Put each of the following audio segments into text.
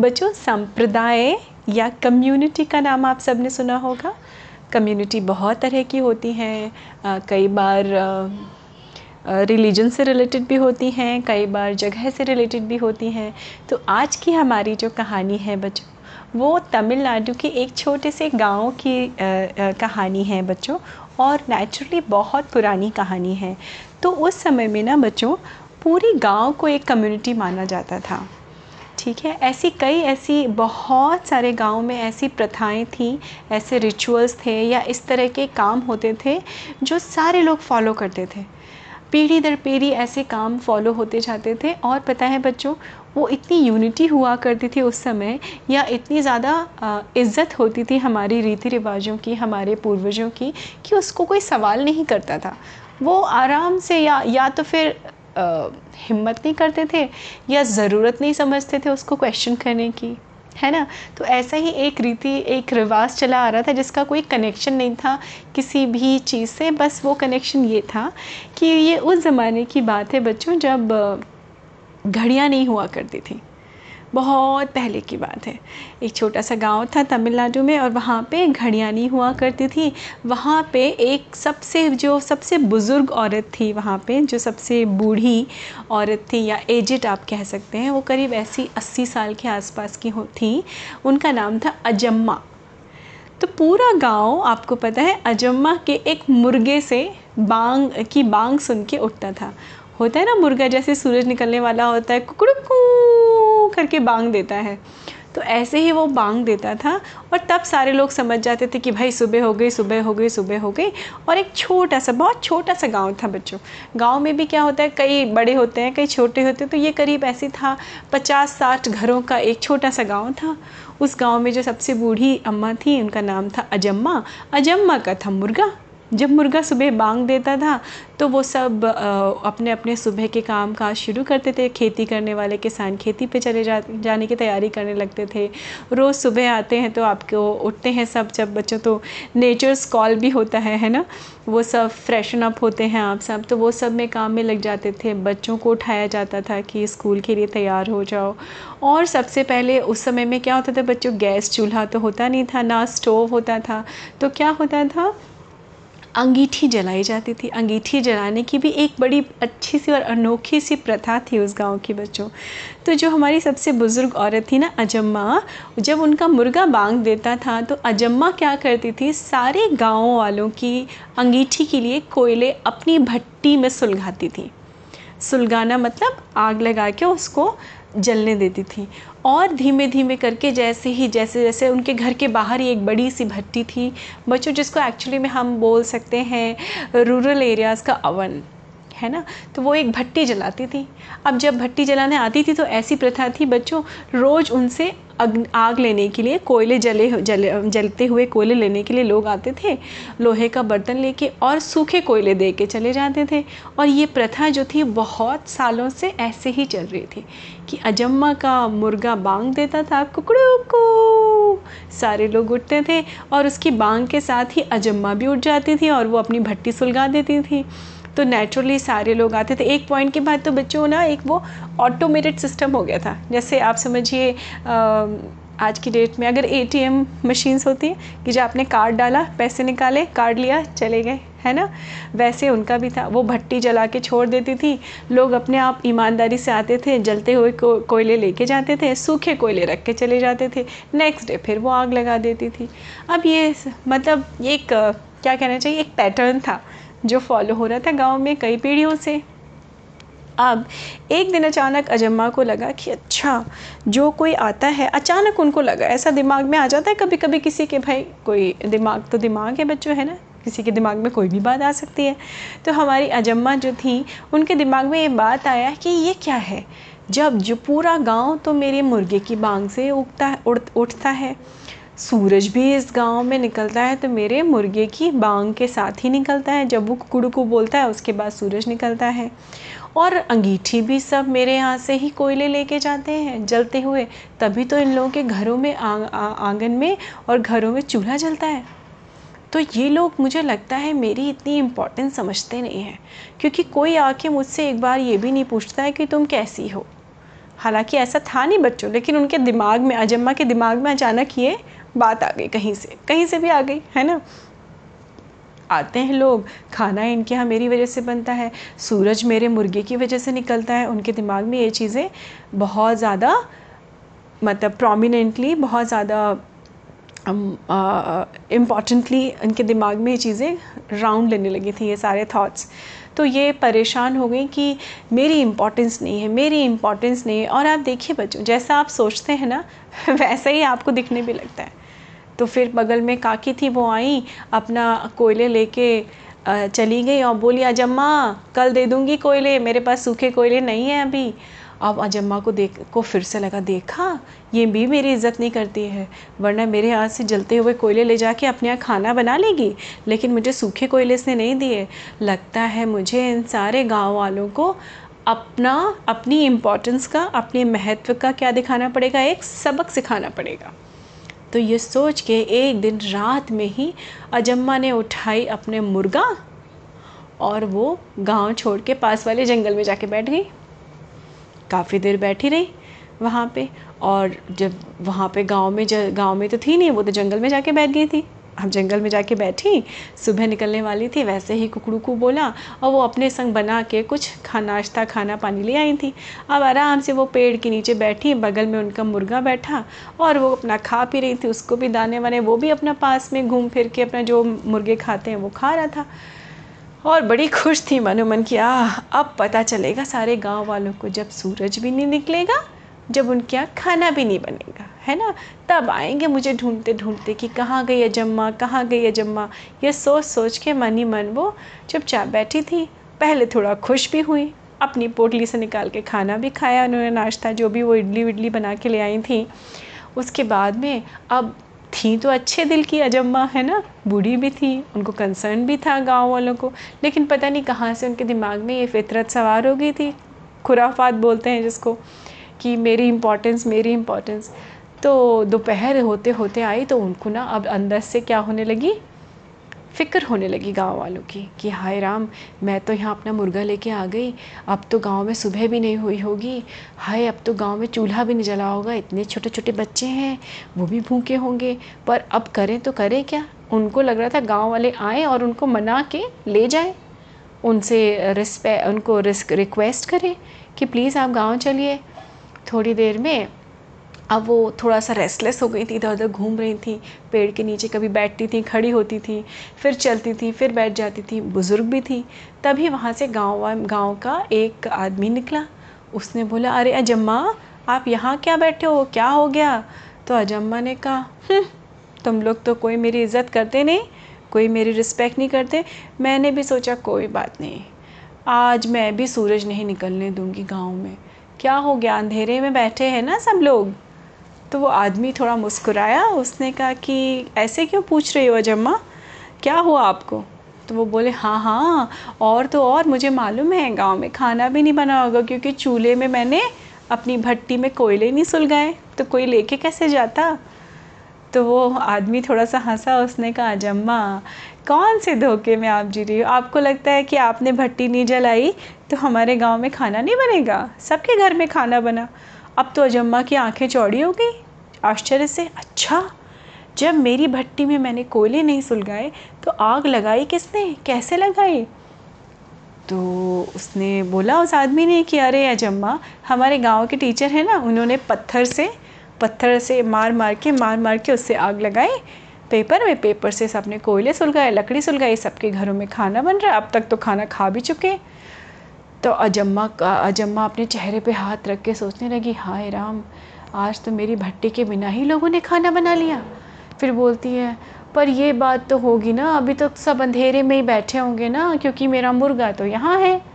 बच्चों संप्रदाय या कम्युनिटी का नाम आप सबने सुना होगा। कम्युनिटी बहुत तरह की होती हैं। कई बार रिलीजन से रिलेटेड भी होती हैं कई बार जगह से रिलेटेड भी होती हैं। तो आज की हमारी जो कहानी है बच्चों वो तमिलनाडु के एक छोटे से गाँव की आ, आ, कहानी है बच्चों और नेचुरली बहुत पुरानी कहानी है। तो उस समय में ना बच्चों पूरी गाँव को एक कम्युनिटी माना जाता था। ठीक है? ऐसी कई ऐसी बहुत सारे गाँव में ऐसी प्रथाएँ थी, ऐसे रिचुअल्स थे या इस तरह के काम होते थे जो सारे लोग फॉलो करते थे। पीढ़ी दर पीढ़ी ऐसे काम फॉलो होते जाते थे और पता है बच्चों, वो इतनी यूनिटी हुआ करती थी उस समय या इतनी ज़्यादा इज़्ज़त होती थी हमारी रीति रिवाजों की, हमारे पूर्वजों की कि उसको कोई सवाल नहीं करता था। वो आराम से या या तो फिर हिम्मत नहीं करते थे या ज़रूरत नहीं समझते थे उसको क्वेश्चन करने की, है ना? तो ऐसा ही एक रीति, एक रिवाज चला आ रहा था जिसका कोई कनेक्शन नहीं था किसी भी चीज़ से। बस वो कनेक्शन ये था कि ये उस ज़माने की बात है बच्चों जब घड़ियाँ नहीं हुआ करती थी। बहुत पहले की बात है। एक छोटा सा गाँव था तमिलनाडु में और वहाँ पे घड़ियानी हुआ करती थी। वहाँ पे एक सबसे, जो सबसे बुज़ुर्ग औरत थी वहाँ पे, जो सबसे बूढ़ी औरत थी या एजिड आप कह सकते हैं, वो करीब ऐसी अस्सी साल के आसपास की हो, थी। उनका नाम था अजम्मा। तो पूरा गाँव, आपको पता है, अजम्मा के एक मुर्गे से बांग, की बांग सुन के उठता था। होता है ना मुर्गा जैसे सूरज निकलने वाला होता है कुकड़ू करके बांग देता है। तो ऐसे ही वो बांग देता था और तब सारे लोग समझ जाते थे कि भाई सुबह हो गई, सुबह हो गई, सुबह हो गई। और एक छोटा सा, बहुत छोटा सा गाँव था बच्चों। गाँव में भी क्या होता है, कई बड़े होते हैं, कई छोटे होते हैं तो ये करीब ऐसे था पचास साठ घरों का एक छोटा सा गाँव था। उस गाँव में जो सबसे बूढ़ी अम्मा थी, उनका नाम था अजम्मा। अजम्मा का था मुर्गा। जब मुर्गा सुबह बांग देता था तो वो सब अपने अपने सुबह के काम काज शुरू करते थे। खेती करने वाले किसान खेती पे चले जा, जाने की तैयारी करने लगते थे। रोज़ सुबह आते हैं तो आपको उठते हैं सब, जब बच्चों तो नेचर्स कॉल भी होता है है ना? वो सब फ्रेशन अप होते हैं आप सब तो वो सब में काम में लग जाते थे। बच्चों को उठाया जाता था कि स्कूल के लिए तैयार हो जाओ। और सबसे पहले उस समय में क्या होता था, बच्चों गैस चूल्हा तो होता नहीं था, ना स्टोव होता था। तो क्या होता था? अंगीठी जलाई जाती थी। अंगीठी जलाने की भी एक बड़ी अच्छी सी और अनोखी सी प्रथा थी उस गाँव की बच्चों। तो जो हमारी सबसे बुज़ुर्ग औरत थी ना, अजम्मा, जब उनका मुर्गा बांग देता था तो अजम्मा क्या करती थी? सारे गाँव वालों की अंगीठी के लिए कोयले अपनी भट्टी में सुलगाती थी। सुलगाना मतलब आग लगा के उसको जलने देती थी। और धीमे धीमे करके जैसे ही, जैसे जैसे उनके घर के बाहर ही एक बड़ी सी भट्टी थी, बच्चों, जिसको एक्चुअली में हम बोल सकते हैं रूरल एरियाज़ का अवन, है ना? तो वो एक भट्टी जलाती थी। अब जब भट्टी जलाने आती थी तो ऐसी प्रथा थी, बच्चों, रोज़ उनसे आग लेने के लिए कोयले जले जले, जलते हुए कोयले लेने के लिए लोग आते थे, लोहे का बर्तन लेके और सूखे कोयले दे के चले जाते थे। और ये प्रथा जो थी, बहुत सालों से ऐसे ही चल रही थी कि अजम्मा का मुर्गा बांग देता था, कुकड़ू, को। सारे लोग उठते थे और उसकी बांग के साथ ही अजम्मा भी उठ जाती थी और वो अपनी भट्टी सुलगा देती थी। तो नेचुरली सारे लोग आते थे। एक पॉइंट के बाद तो बच्चों ना एक वो ऑटोमेटेड सिस्टम हो गया था। जैसे आप समझिए आज की डेट में अगर ए एटीएम मशीन्स होती हैं कि जो आपने कार्ड डाला पैसे निकाले कार्ड लिया चले गए है ना? वैसे उनका भी था। वो भट्टी जला के छोड़ देती थी। लोग अपने आप ईमानदारी से आते थे जलते हुए को, कोयले लेके जाते थे सूखे कोयले रख के चले जाते थे। नेक्स्ट डे फिर वो आग लगा देती थी। अब ये मतलब एक क्या कहना चाहिए एक पैटर्न था। जो फॉलो हो रहा था गाँव में कई पीढ़ियों से। अब एक दिन अचानक अजम्मा को लगा कि अच्छा जो कोई आता है, अचानक उनको लगा। ऐसा दिमाग में आ जाता है कभी कभी किसी के, भाई, कोई दिमाग तो दिमाग है बच्चों, है ना? किसी के दिमाग में कोई भी बात आ सकती है। तो हमारी अजम्मा जो थी, उनके दिमाग में ये बात आया कि ये क्या है? जब जो पूरा गाँव तो मेरे मुर्गे की बांग से उगता, उड़, उठता है। सूरज भी इस गाँव में निकलता है तो मेरे मुर्गे की बांग के साथ ही निकलता है। जब वो कुकड़ू बोलता है, उसके बाद सूरज निकलता है। और अंगीठी भी सब मेरे यहाँ से ही कोयले लेके जाते हैं। जलते हुए तभी तो इन लोगों के घरों में आँगन में और घरों में चूल्हा जलता है। तो ये लोग मुझे लगता है मेरी इतनी इम्पोर्टेंस समझते नहीं हैं, क्योंकि कोई आके मुझसे एक बार ये भी नहीं पूछता है कि तुम कैसी हो। हालाँकि ऐसा था नहीं बच्चों, लेकिन उनके दिमाग में, अजम्मा के दिमाग में अचानक ये बात आ गई, कहीं से कहीं से भी आ गई, है ना? आते हैं लोग, खाना इनके यहाँ मेरी वजह से बनता है, सूरज मेरे मुर्गे की वजह से निकलता है, उनके दिमाग में ये चीज़ें बहुत ज़्यादा मतलब प्रोमिनेंटली बहुत ज़्यादा इम्पॉर्टेंटली इनके दिमाग में ये चीज़ें राउंड लेने लगी थी, ये सारे थॉट्स तो ये परेशान हो गई कि मेरी इम्पोर्टेंस नहीं है, मेरी इम्पोर्टेंस नहीं है, और आप देखिए बच्चों, जैसा आप सोचते हैं ना, वैसा ही आपको दिखने भी लगता है। तो फिर बगल में काकी थी, वो आई, अपना कोयले लेके चली गई और बोली, अजम्मा, कल दे दूँगी कोयले, मेरे पास सूखे कोयले नहीं हैं अभी। अब अजम्मा को देख, को फिर से लगा, देखा, ये भी मेरी इज़्ज़त नहीं करती है, वरना मेरे हाथ से जलते हुए कोयले ले जाके अपने यहाँ खाना बना लेगी, लेकिन मुझे सूखे कोयले इसने नहीं दिए। लगता है मुझे इन सारे गाँव वालों को अपना, अपनी इम्पोर्टेंस का, अपने महत्व का क्या दिखाना पड़ेगा? एक सबक सिखाना पड़ेगा। तो ये सोच के एक दिन रात में ही अजम्मा ने उठाई अपने मुर्गा और वो गाँव छोड़ के पास वाले जंगल में जाके बैठ गई। काफ़ी देर बैठी रही वहाँ पे और जब वहाँ पे गाँव में गाँव में तो थी नहीं, वो तो जंगल में जाके बैठ गई थी। हम जंगल में जाके बैठी, सुबह निकलने वाली थी, वैसे ही कुकड़ू को बोला और वो अपने संग बना के कुछ खा, नाश्ता, खाना, पानी ले आई थी। अब आराम से वो पेड़ के नीचे बैठी, बगल में उनका मुर्गा बैठा और वो अपना खा पी रही थी। उसको भी दाने वाने, वो भी अपना पास में घूम फिर के अपना जो मुर्गे खाते हैं, वो खा रहा था। और बड़ी खुश थी मनो मन की, आह, अब पता चलेगा सारे गाँव वालों को जब सूरज भी नहीं निकलेगा जब उनके यहाँ खाना भी नहीं बनेगा, है ना? तब आएँगे मुझे ढूंढते ढूंढते कि कहाँ गई अजम्मा, कहाँ गई अजम्मा? ये सोच सोच के मन ही मन वो चुपचाप बैठी थी। पहले थोड़ा खुश भी हुई, अपनी पोटली से निकाल के खाना भी खाया उन्होंने, नाश्ता जो भी वो इडली विडली बना के ले आई थी। उसके बाद में अब थी तो अच्छे दिल की अजम्मा, है ना? बूढ़ी भी थी, उनको कंसर्न भी था गाँव वालों को। लेकिन पता नहीं कहाँ से उनके दिमाग में ये फितरत सवार हो गई थी। खुराफात बोलते हैं जिसको। कि मेरी इम्पोर्टेंस मेरी इम्पोर्टेंस तो दोपहर होते होते आई तो उनको ना अब अंदर से क्या होने लगी? फ़िक्र होने लगी गाँव वालों की कि हाय राम, मैं तो यहाँ अपना मुर्गा लेके आ गई। अब तो गाँव में सुबह भी नहीं हुई होगी। हाय, अब तो गाँव में चूल्हा भी नहीं जला होगा। इतने छोटे छोटे बच्चे हैं, वो भी भूखे होंगे। पर अब करें तो करें क्या? उनको लग रहा था गाँव वाले आए और उनको मना के ले जाए। उनसे रिस्पे उनको रिस्क रिक्वेस्ट करें कि प्लीज़ आप गाँव चलिए। थोड़ी देर में अब वो थोड़ा सा रेस्टलेस हो गई थी इधर उधर घूम रही थी पेड़ के नीचे कभी बैठती थी खड़ी होती थी फिर चलती थी फिर बैठ जाती थी बुज़ुर्ग भी थी तभी वहाँ से गाँव गाँव का एक आदमी निकला। उसने बोला अरे अजम्मा आप यहाँ क्या बैठे हो? क्या हो गया? तो अजम्मा ने कहा हम्म, तुम लोग तो कोई मेरी इज़्ज़त करते नहीं कोई मेरी रिस्पेक्ट नहीं करते। मैंने भी सोचा कोई बात नहीं। आज मैं भी सूरज नहीं निकलने दूँगी गाँव में। क्या हो गया? अंधेरे में बैठे हैं ना सब लोग। तो वो आदमी थोड़ा मुस्कुराया, उसने कहा कि ऐसे क्यों पूछ रही हो अजम्मा? क्या हुआ आपको? तो वो बोले हाँ हाँ और तो और मुझे मालूम है, गाँव में खाना भी नहीं बना होगा क्योंकि चूल्हे में मैंने अपनी भट्टी में कोयले नहीं सुलगाए। तो कोई लेके कैसे जाता? तो वो आदमी थोड़ा सा हंसा, उसने कहा, अजम्मा कौन से धोखे में आप जी रही हो? आपको लगता है कि आपने भट्टी नहीं जलाई तो हमारे गाँव में खाना नहीं बनेगा? सबके घर में खाना बना। अब तो अजम्मा की आँखें चौड़ी हो गई। आश्चर्य से अच्छा जब मेरी भट्टी में मैंने कोयले नहीं सुलगाए तो आग लगाई किसने? कैसे लगाई? तो उसने बोला, उस आदमी ने कि, अरे अजम्मा, हमारे गाँव के टीचर हैं ना, उन्होंने पत्थर से पत्थर से मार मार के मार मार के उससे आग लगाई। पेपर में पेपर से सबने कोयले सुलगाए, लकड़ी सुलगाई, सबके घरों में खाना बन रहा, अब तक तो खाना खा भी चुके। तो अजम्मा का, अजम्मा अपने चेहरे पे हाथ रख के सोचने लगी, हाय राम, आज तो मेरी भट्टी के बिना ही लोगों ने खाना बना लिया। फिर बोलती है, पर ये बात तो होगी ना, अभी तो सब अंधेरे में ही बैठे होंगे ना, क्योंकि मेरा मुर्गा तो यहाँ है।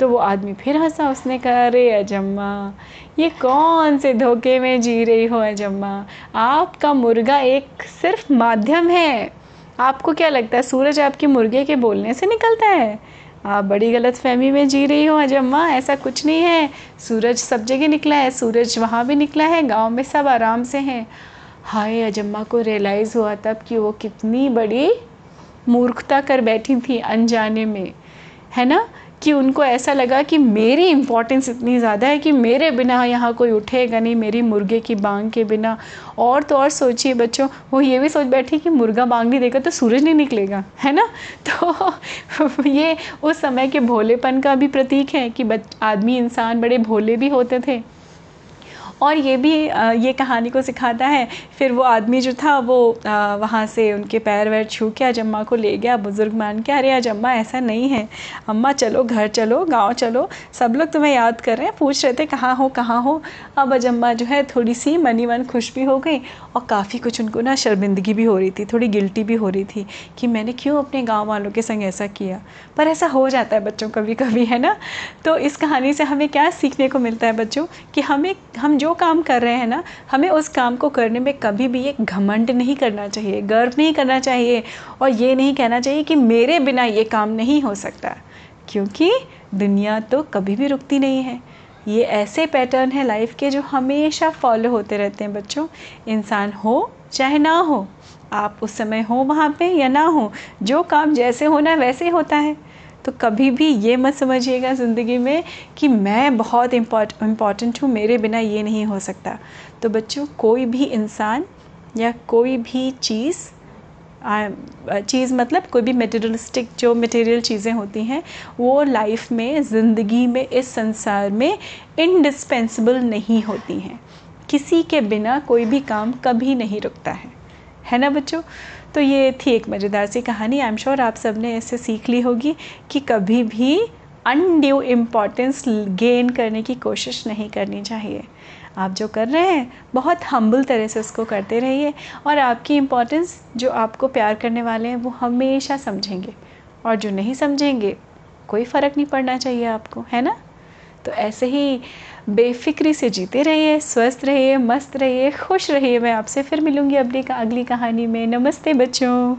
तो वो आदमी फिर हंसा उसने कहा, अरे अजम्मा, ये कौन से धोखे में जी रही हो अजम्मा? आपका मुर्गा एक सिर्फ़ माध्यम है। आपको क्या लगता है, सूरज आपके मुर्गे के बोलने से निकलता है? आप बड़ी गलत फहमी में जी रही हो अजम्मा, ऐसा कुछ नहीं है। सूरज सब जगह निकला है, सूरज वहाँ भी निकला है, गाँव में सब आराम से हैं। हाय, अजम्मा को रियलाइज़ हुआ तब कि वो कितनी बड़ी मूर्खता कर बैठी थी अनजाने में, है ना? कि उनको ऐसा लगा कि मेरी इम्पोर्टेंस इतनी ज़्यादा है कि मेरे बिना यहाँ कोई उठेगा नहीं, मेरी मुर्गे की बांग के बिना। और तो और सोचिए बच्चों, वो ये भी सोच बैठी कि मुर्गा बांग नहीं देगा तो सूरज नहीं निकलेगा, है ना? तो ये उस समय के भोलेपन का भी प्रतीक है कि आदमी इंसान बड़े भोले भी होते थे। और ये भी ये कहानी को सिखाता है। फिर वो आदमी जो था, वो वहाँ से उनके पैर वैर छू के अजम्मा को ले गया। बुज़ुर्ग मान के, अरे अजम्मा, ऐसा नहीं है। अम्मा, चलो, घर चलो, गाँव चलो। सब लोग तुम्हें याद कर रहे हैं। पूछ रहे थे, कहाँ हो कहाँ हो? अब अजम्मा जो है, थोड़ी सी मनी मन खुश भी हो गई और काफ़ी कुछ उनको ना शर्मिंदगी भी हो रही थी, थोड़ी गिल्टी भी हो रही थी कि मैंने क्यों अपने गाँव वालों के संग ऐसा किया। पर ऐसा हो जाता है बच्चों कभी कभी है ना? तो इस कहानी से हमें क्या सीखने को मिलता है बच्चों? कि हमें, हम जो काम कर रहे हैं ना, हमें उस काम को करने में कभी भी एक घमंड नहीं करना चाहिए, गर्व नहीं करना चाहिए और ये नहीं कहना चाहिए कि मेरे बिना ये काम नहीं हो सकता। क्योंकि दुनिया तो कभी भी रुकती नहीं है। ये ऐसे पैटर्न हैं लाइफ के जो हमेशा फॉलो होते रहते हैं बच्चों। इंसान हो, चाहे ना हो, आप उस समय हो वहाँ पे या ना हो, जो काम जैसे होना वैसे होता है। तो कभी भी ये मत समझिएगा ज़िंदगी में कि मैं बहुत इम्पॉर्ट इंपॉर्टेंट हूँ, मेरे बिना ये नहीं हो सकता। तो बच्चों, कोई भी इंसान या कोई भी चीज़ चीज़ मतलब कोई भी मटेरियलिस्टिक जो मटेरियल चीज़ें होती हैं, वो लाइफ में, ज़िंदगी में, इस संसार में इंडिस्पेंसिबल नहीं होती हैं। किसी के बिना कोई भी काम कभी नहीं रुकता है। है ना बच्चों? तो ये थी एक मज़ेदार सी कहानी। आई एम श्योर आप सबने इससे सीख ली होगी कि कभी भी अनड्यू इम्पॉर्टेंस गेन करने की कोशिश नहीं करनी चाहिए। आप जो कर रहे हैं, बहुत हम्बल तरह से उसको करते रहिए और आपकी इम्पोर्टेंस जो आपको प्यार करने वाले हैं, वो हमेशा समझेंगे। और जो नहीं समझेंगे, कोई फ़र्क नहीं पड़ना चाहिए आपको, है ना? तो ऐसे ही बेफिक्री से जीते रहिए, स्वस्थ रहिए, मस्त रहिए, खुश रहिए। मैं आपसे फिर मिलूँगी अगली अगली कहानी में। नमस्ते बच्चों।